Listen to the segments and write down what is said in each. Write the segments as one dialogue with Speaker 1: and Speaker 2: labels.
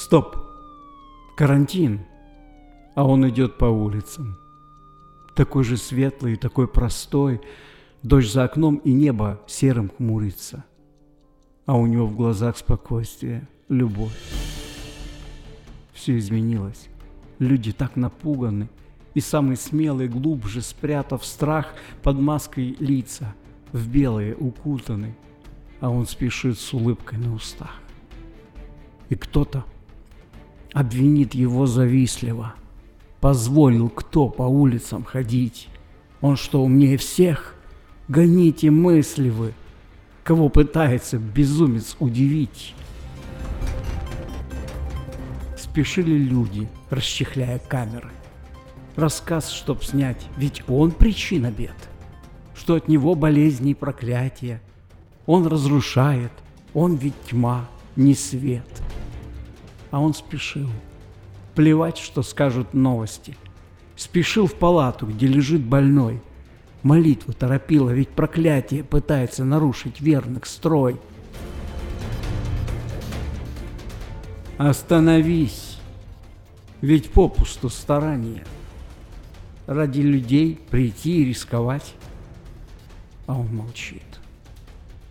Speaker 1: Стоп! Карантин! А он идет по улицам. Такой же светлый, такой простой. Дождь за окном и небо серым хмурится. А у него в глазах спокойствие, любовь. Все изменилось. Люди так напуганы. И самый смелый, глубже спрятав страх под маской лица, в белые укутаны, а он спешит с улыбкой на устах. И кто-то обвинит его завистливо. Позволил кто по улицам ходить? Он что, умнее всех? Гоните мысли вы, кого пытается безумец удивить. Спешили люди, расчехляя камеры. Рассказ, чтоб снять, ведь он причина бед. Что от него болезни и проклятия. Он разрушает, он ведь тьма, не свет а он спешил. Плевать, что скажут новости. Спешил в палату, где лежит больной. Молитву торопила, ведь проклятие пытается нарушить верных строй. Остановись, ведь попусту старания. Ради людей прийти и рисковать. А он молчит,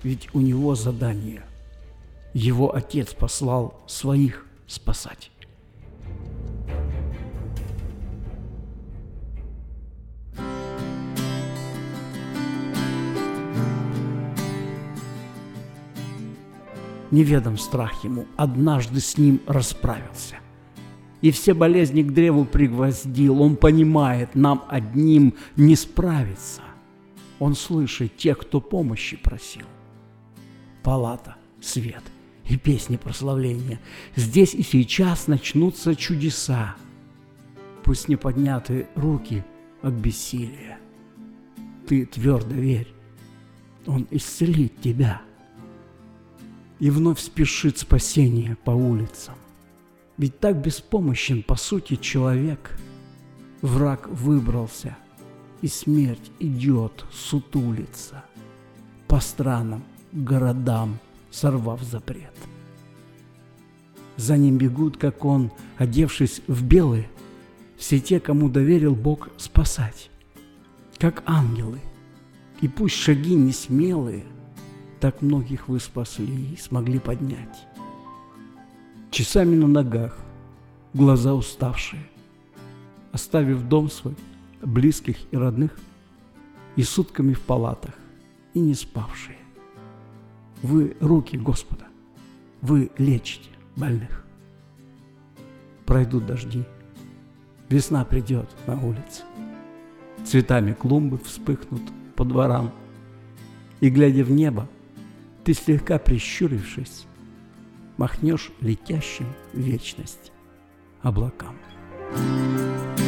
Speaker 1: ведь у него задание. Его отец послал своих спасать. Неведом страх ему, однажды с ним расправился. И все болезни к древу пригвоздил, он понимает, нам одним не справиться. Он слышит тех, кто помощи просил. Палата, свет – и песни прославления. Здесь и сейчас начнутся чудеса. Пусть не подняты руки от бессилия. Ты твердо верь, Он исцелит тебя. И вновь спешит спасение по улицам. Ведь так беспомощен, по сути, человек. Враг выбрался, и смерть идет, сутулится. По странам, городам – сорвав запрет. За ним бегут, как он, одевшись в белые, все те, кому доверил Бог спасать, как ангелы. И пусть шаги не смелые, так многих вы спасли и смогли поднять. Часами на ногах, глаза уставшие, оставив дом свой, близких и родных, и сутками в палатах, и не спавшие. Вы руки Господа. Вы лечите больных. Пройдут дожди. Весна придет на улице. Цветами клумбы вспыхнут по дворам. И, глядя в небо, ты слегка прищурившись, махнешь летящим вечность облакам. thank you